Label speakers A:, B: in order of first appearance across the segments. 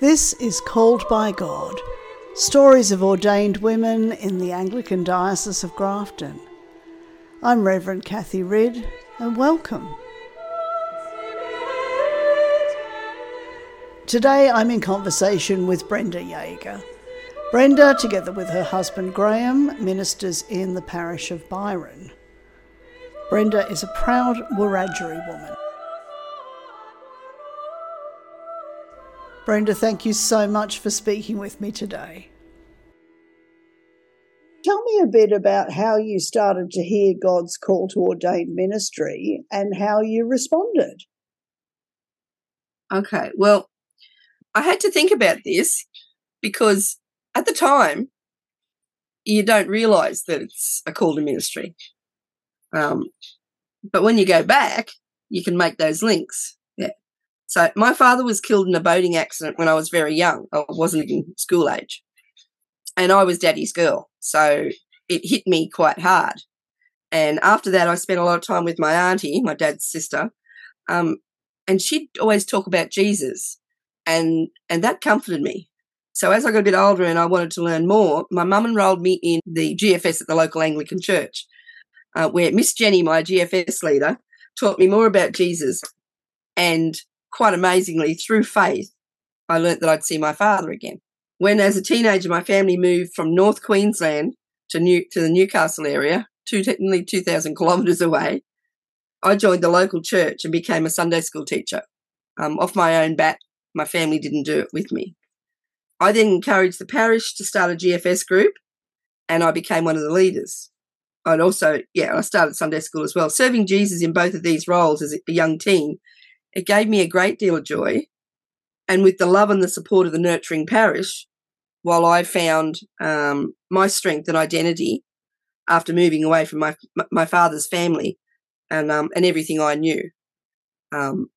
A: This is Called by God Stories of Ordained Women in the Anglican Diocese of Grafton. I'm Reverend Cathy Ridd, and welcome. Today I'm in conversation with Brenda Yager. Brenda, together with her husband Graham, ministers in the parish of Byron. Brenda is a proud Wiradjuri woman. Brenda, thank you so much for speaking with me today. Tell me a bit about how you started to hear God's call to ordained ministry and how you responded.
B: Okay, well, I had to think about this because at the time, you don't realize that it's a call to ministry. Um, but when you go back, you can make those links. So my father was killed in a boating accident when I was very young. I wasn't even school age. And I was daddy's girl. So it hit me quite hard. And after that, I spent a lot of time with my auntie, my dad's sister. Um, and she'd always talk about Jesus. And, and that comforted me. So as I got a bit older and I wanted to learn more, my mum enrolled me in the GFS at the local Anglican church, uh, where Miss Jenny, my GFS leader, taught me more about Jesus. And quite amazingly, through faith, I learnt that I'd see my father again. When, as a teenager, my family moved from North Queensland to New to the Newcastle area, two, two thousand kilometres away, I joined the local church and became a Sunday school teacher. Um, off my own bat, my family didn't do it with me. I then encouraged the parish to start a GFS group and I became one of the leaders. I'd also, yeah, I started Sunday school as well. Serving Jesus in both of these roles as a young teen, it gave me a great deal of joy. And with the love and the support of the nurturing parish, while I found um, my strength and identity after moving away from my my father's family and um, and everything I knew, um,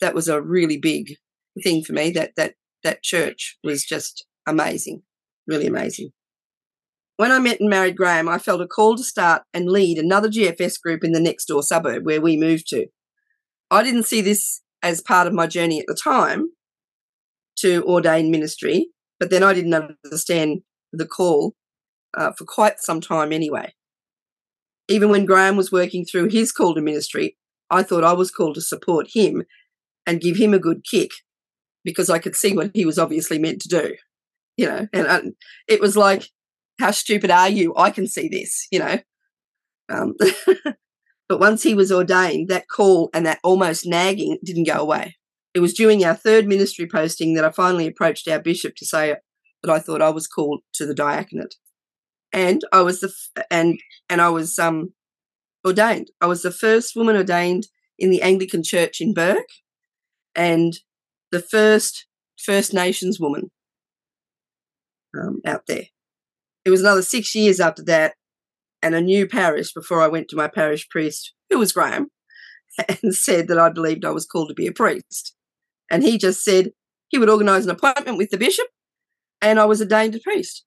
B: that was a really big thing for me. That that that church was just amazing, really amazing. When I met and married Graham, I felt a call to start and lead another GFS group in the next door suburb where we moved to. I didn't see this as part of my journey at the time to ordain ministry, but then I didn't understand the call uh, for quite some time anyway. Even when Graham was working through his call to ministry, I thought I was called to support him and give him a good kick because I could see what he was obviously meant to do, you know. And, and it was like, how stupid are you? I can see this, you know. Um, but once he was ordained, that call and that almost nagging didn't go away. It was during our third ministry posting that I finally approached our bishop to say that I thought I was called to the diaconate, and I was the and and I was um ordained. I was the first woman ordained in the Anglican Church in Bourke, and the first First Nations woman um, out there. It was another six years after that, and a new parish before I went to my parish priest, who was Graham, and said that I believed I was called to be a priest. And he just said he would organise an appointment with the bishop, and I was ordained a priest.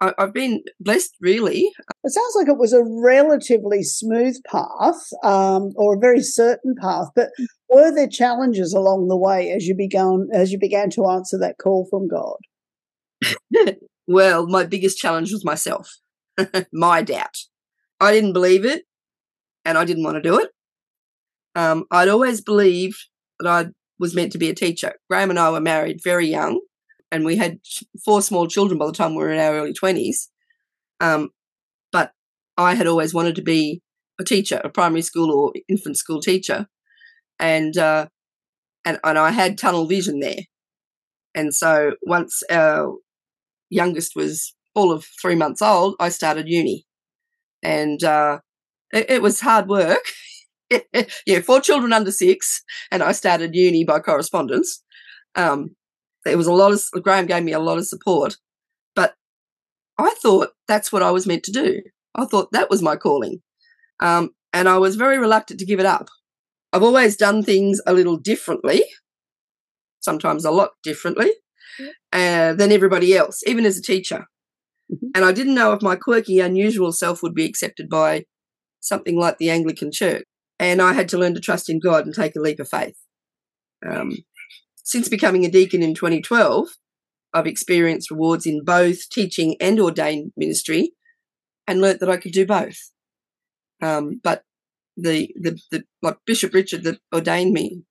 B: I, have been blessed, really.
A: It sounds like it was a relatively smooth path, um, or a very certain path. But were there challenges along the way as you began as you began to answer that call from God?
B: well, my biggest challenge was myself, my doubt. I didn't believe it, and I didn't want to do it. Um, I'd always believed that I was meant to be a teacher. Graham and I were married very young, and we had four small children by the time we were in our early 20s. Um, but I had always wanted to be a teacher, a primary school or infant school teacher. And, uh, and, and I had tunnel vision there. And so once our youngest was all of three months old, I started uni. And uh, it, it was hard work. yeah, four children under six, and I started uni by correspondence. Um, there was a lot of Graham gave me a lot of support, but I thought that's what I was meant to do. I thought that was my calling, um, and I was very reluctant to give it up. I've always done things a little differently, sometimes a lot differently, uh, than everybody else, even as a teacher. Mm-hmm. And I didn't know if my quirky, unusual self would be accepted by something like the Anglican Church. And I had to learn to trust in God and take a leap of faith. Um, since becoming a deacon in 2012, I've experienced rewards in both teaching and ordained ministry and learnt that I could do both. Um, but the, the, the, like Bishop Richard that ordained me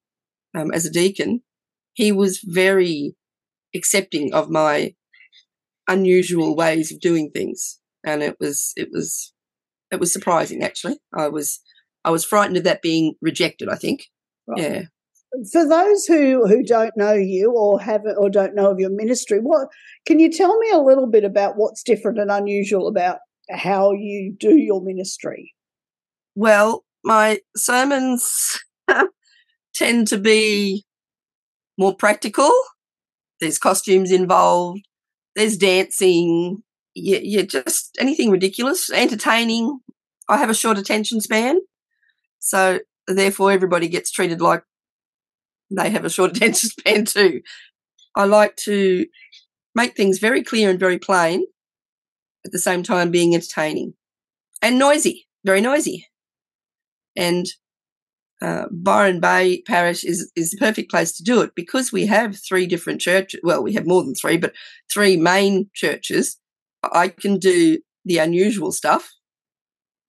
B: um, as a deacon, he was very accepting of my unusual ways of doing things. And it was, it was, it was surprising actually. I was, I was frightened of that being rejected, I think. Right. Yeah
A: for those who who don't know you or haven't or don't know of your ministry what can you tell me a little bit about what's different and unusual about how you do your ministry
B: well my sermons tend to be more practical there's costumes involved there's dancing yeah, yeah just anything ridiculous entertaining i have a short attention span so therefore everybody gets treated like they have a short attention span too. I like to make things very clear and very plain at the same time being entertaining and noisy, very noisy. And uh, Byron Bay Parish is, is the perfect place to do it because we have three different churches. Well, we have more than three, but three main churches. I can do the unusual stuff.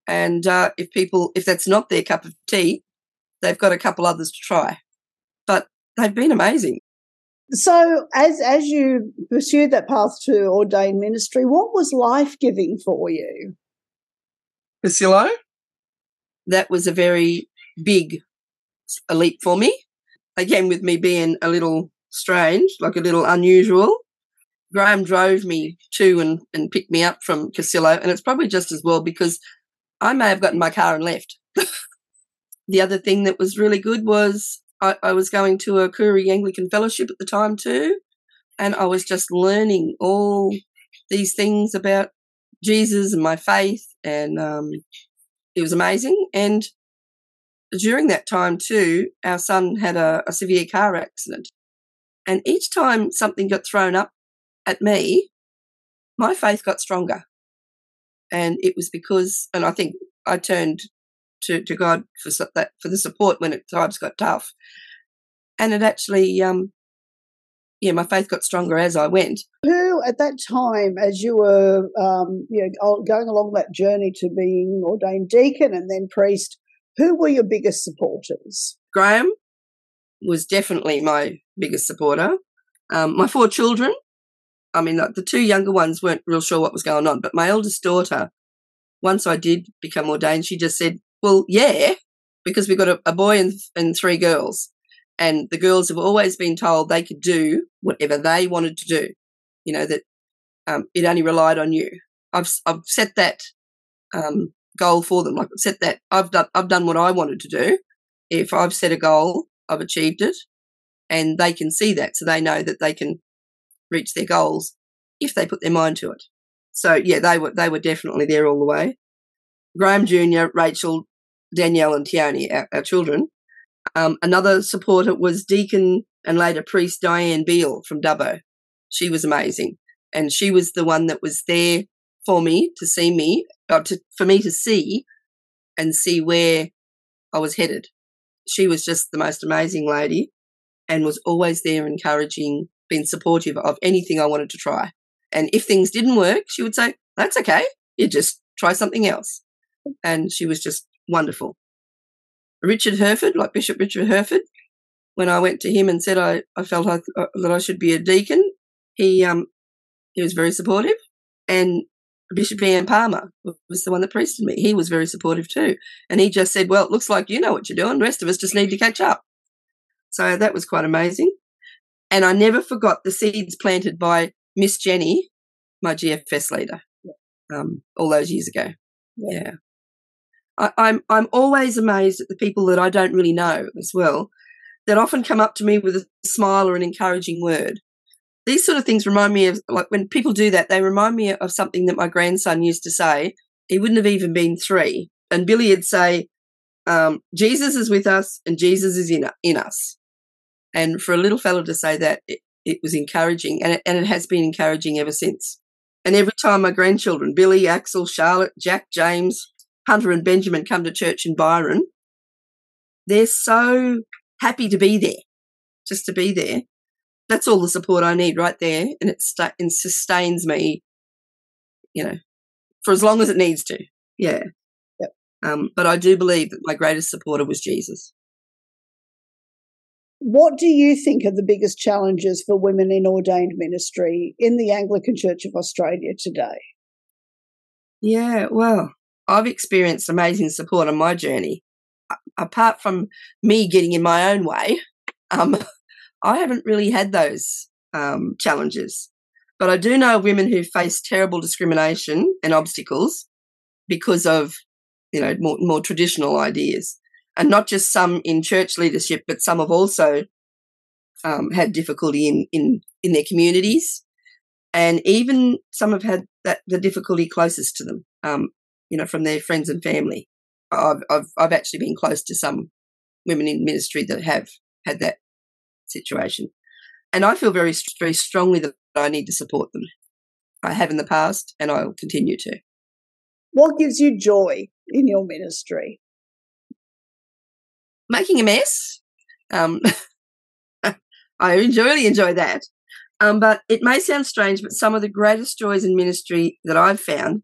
B: And uh, if people, if that's not their cup of tea, they've got a couple others to try but they've been amazing.
A: So, as as you pursued that path to ordained ministry, what was life giving for you?
B: Cursillo, that was a very big leap for me. Again, with me being a little strange, like a little unusual. Graham drove me to and, and picked me up from Cursillo, and it's probably just as well because I may have gotten my car and left. the other thing that was really good was I, I was going to a Koori Anglican fellowship at the time too, and I was just learning all these things about Jesus and my faith, and um, it was amazing. And during that time too, our son had a, a severe car accident, and each time something got thrown up at me, my faith got stronger. And it was because, and I think I turned to, to God for that for the support when it, times got tough. And it actually, um, yeah, my faith got stronger as I went.
A: Who at that time, as you were, um, you know, going along that journey to being ordained deacon and then priest, who were your biggest supporters?
B: Graham was definitely my biggest supporter. Um, my four children, I mean, the two younger ones weren't real sure what was going on, but my eldest daughter, once I did become ordained, she just said, well, yeah, because we've got a, a boy and, and three girls. And the girls have always been told they could do whatever they wanted to do. You know, that um, it only relied on you. I've, I've set that um, goal for them. Like I've set that, I've done, I've done what I wanted to do. If I've set a goal, I've achieved it. And they can see that. So they know that they can reach their goals if they put their mind to it. So yeah, they were, they were definitely there all the way. Graham Jr., Rachel, Danielle, and Tioni, our, our children. Um, another supporter was Deacon and later priest Diane Beale from Dubbo. She was amazing. And she was the one that was there for me to see me, or to, for me to see and see where I was headed. She was just the most amazing lady and was always there encouraging, being supportive of anything I wanted to try. And if things didn't work, she would say, That's okay. You just try something else and she was just wonderful. Richard Hurford, like Bishop Richard Hurford, when I went to him and said I, I felt I, uh, that I should be a deacon, he um he was very supportive, and Bishop Ian Palmer was the one that priested me. He was very supportive too, and he just said, "Well, it looks like you know what you're doing. The rest of us just need to catch up." So that was quite amazing, and I never forgot the seeds planted by Miss Jenny, my GFS leader, um, all those years ago. yeah. yeah. I, I'm I'm always amazed at the people that I don't really know as well, that often come up to me with a smile or an encouraging word. These sort of things remind me of like when people do that, they remind me of something that my grandson used to say. He wouldn't have even been three, and Billy would say, um, "Jesus is with us, and Jesus is in in us." And for a little fellow to say that, it, it was encouraging, and it, and it has been encouraging ever since. And every time my grandchildren, Billy, Axel, Charlotte, Jack, James, Hunter and Benjamin come to church in Byron, they're so happy to be there, just to be there. That's all the support I need right there, and it, sta- and sustains me, you know, for as long as it needs to. Yeah.
A: Yep.
B: Um, but I do believe that my greatest supporter was Jesus.
A: What do you think are the biggest challenges for women in ordained ministry in the Anglican Church of Australia today?
B: Yeah, well, I've experienced amazing support on my journey. Apart from me getting in my own way, um, I haven't really had those um, challenges. But I do know women who face terrible discrimination and obstacles because of, you know, more, more traditional ideas. And not just some in church leadership, but some have also um, had difficulty in, in, in their communities. And even some have had that, the difficulty closest to them, um, you know, from their friends and family. I've, I've, I've actually been close to some women in ministry that have had that situation. And I feel very, very strongly that I need to support them. I have in the past and I'll continue to.
A: What gives you joy in your ministry?
B: Making a mess. Um, I enjoy, really enjoy that. Um, but it may sound strange, but some of the greatest joys in ministry that I've found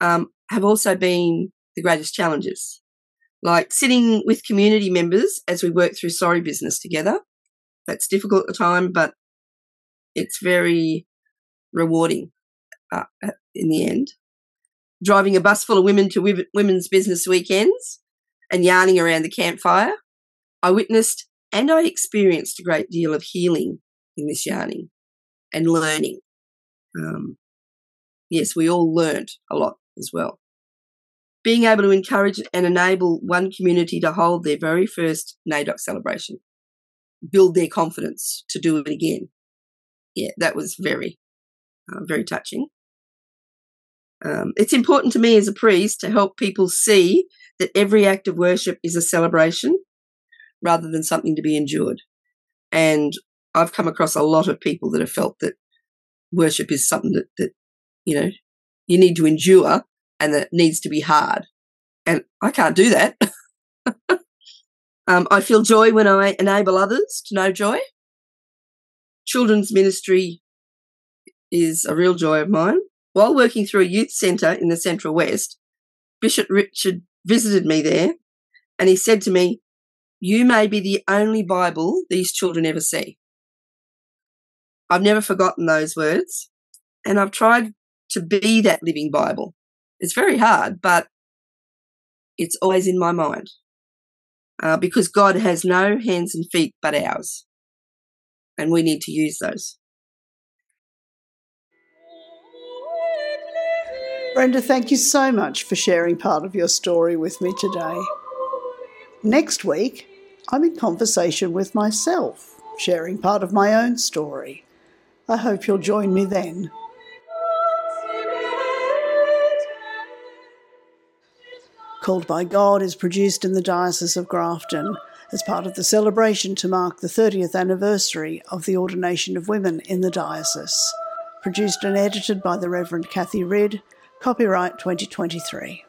B: um, have also been the greatest challenges. Like sitting with community members as we work through sorry business together, that's difficult at the time, but it's very rewarding uh, in the end. Driving a bus full of women to women's business weekends and yarning around the campfire, I witnessed and I experienced a great deal of healing in this yarning and learning. Um, yes, we all learnt a lot as well. Being able to encourage and enable one community to hold their very first NAIDOC celebration build their confidence to do it again. Yeah, that was very, uh, very touching. Um, it's important to me as a priest to help people see that every act of worship is a celebration rather than something to be endured. And I've come across a lot of people that have felt that worship is something that, that you know, you need to endure and that needs to be hard. And I can't do that. Um, I feel joy when I enable others to know joy. Children's ministry is a real joy of mine. While working through a youth centre in the Central West, Bishop Richard visited me there and he said to me, You may be the only Bible these children ever see. I've never forgotten those words and I've tried to be that living Bible. It's very hard, but it's always in my mind uh, because God has no hands and feet but ours. And we need to use those.
A: Brenda, thank you so much for sharing part of your story with me today. Next week, I'm in conversation with myself, sharing part of my own story. I hope you'll join me then. Called by God is produced in the Diocese of Grafton as part of the celebration to mark the 30th anniversary of the ordination of women in the diocese. Produced and edited by the Reverend Cathy Ridd, copyright 2023.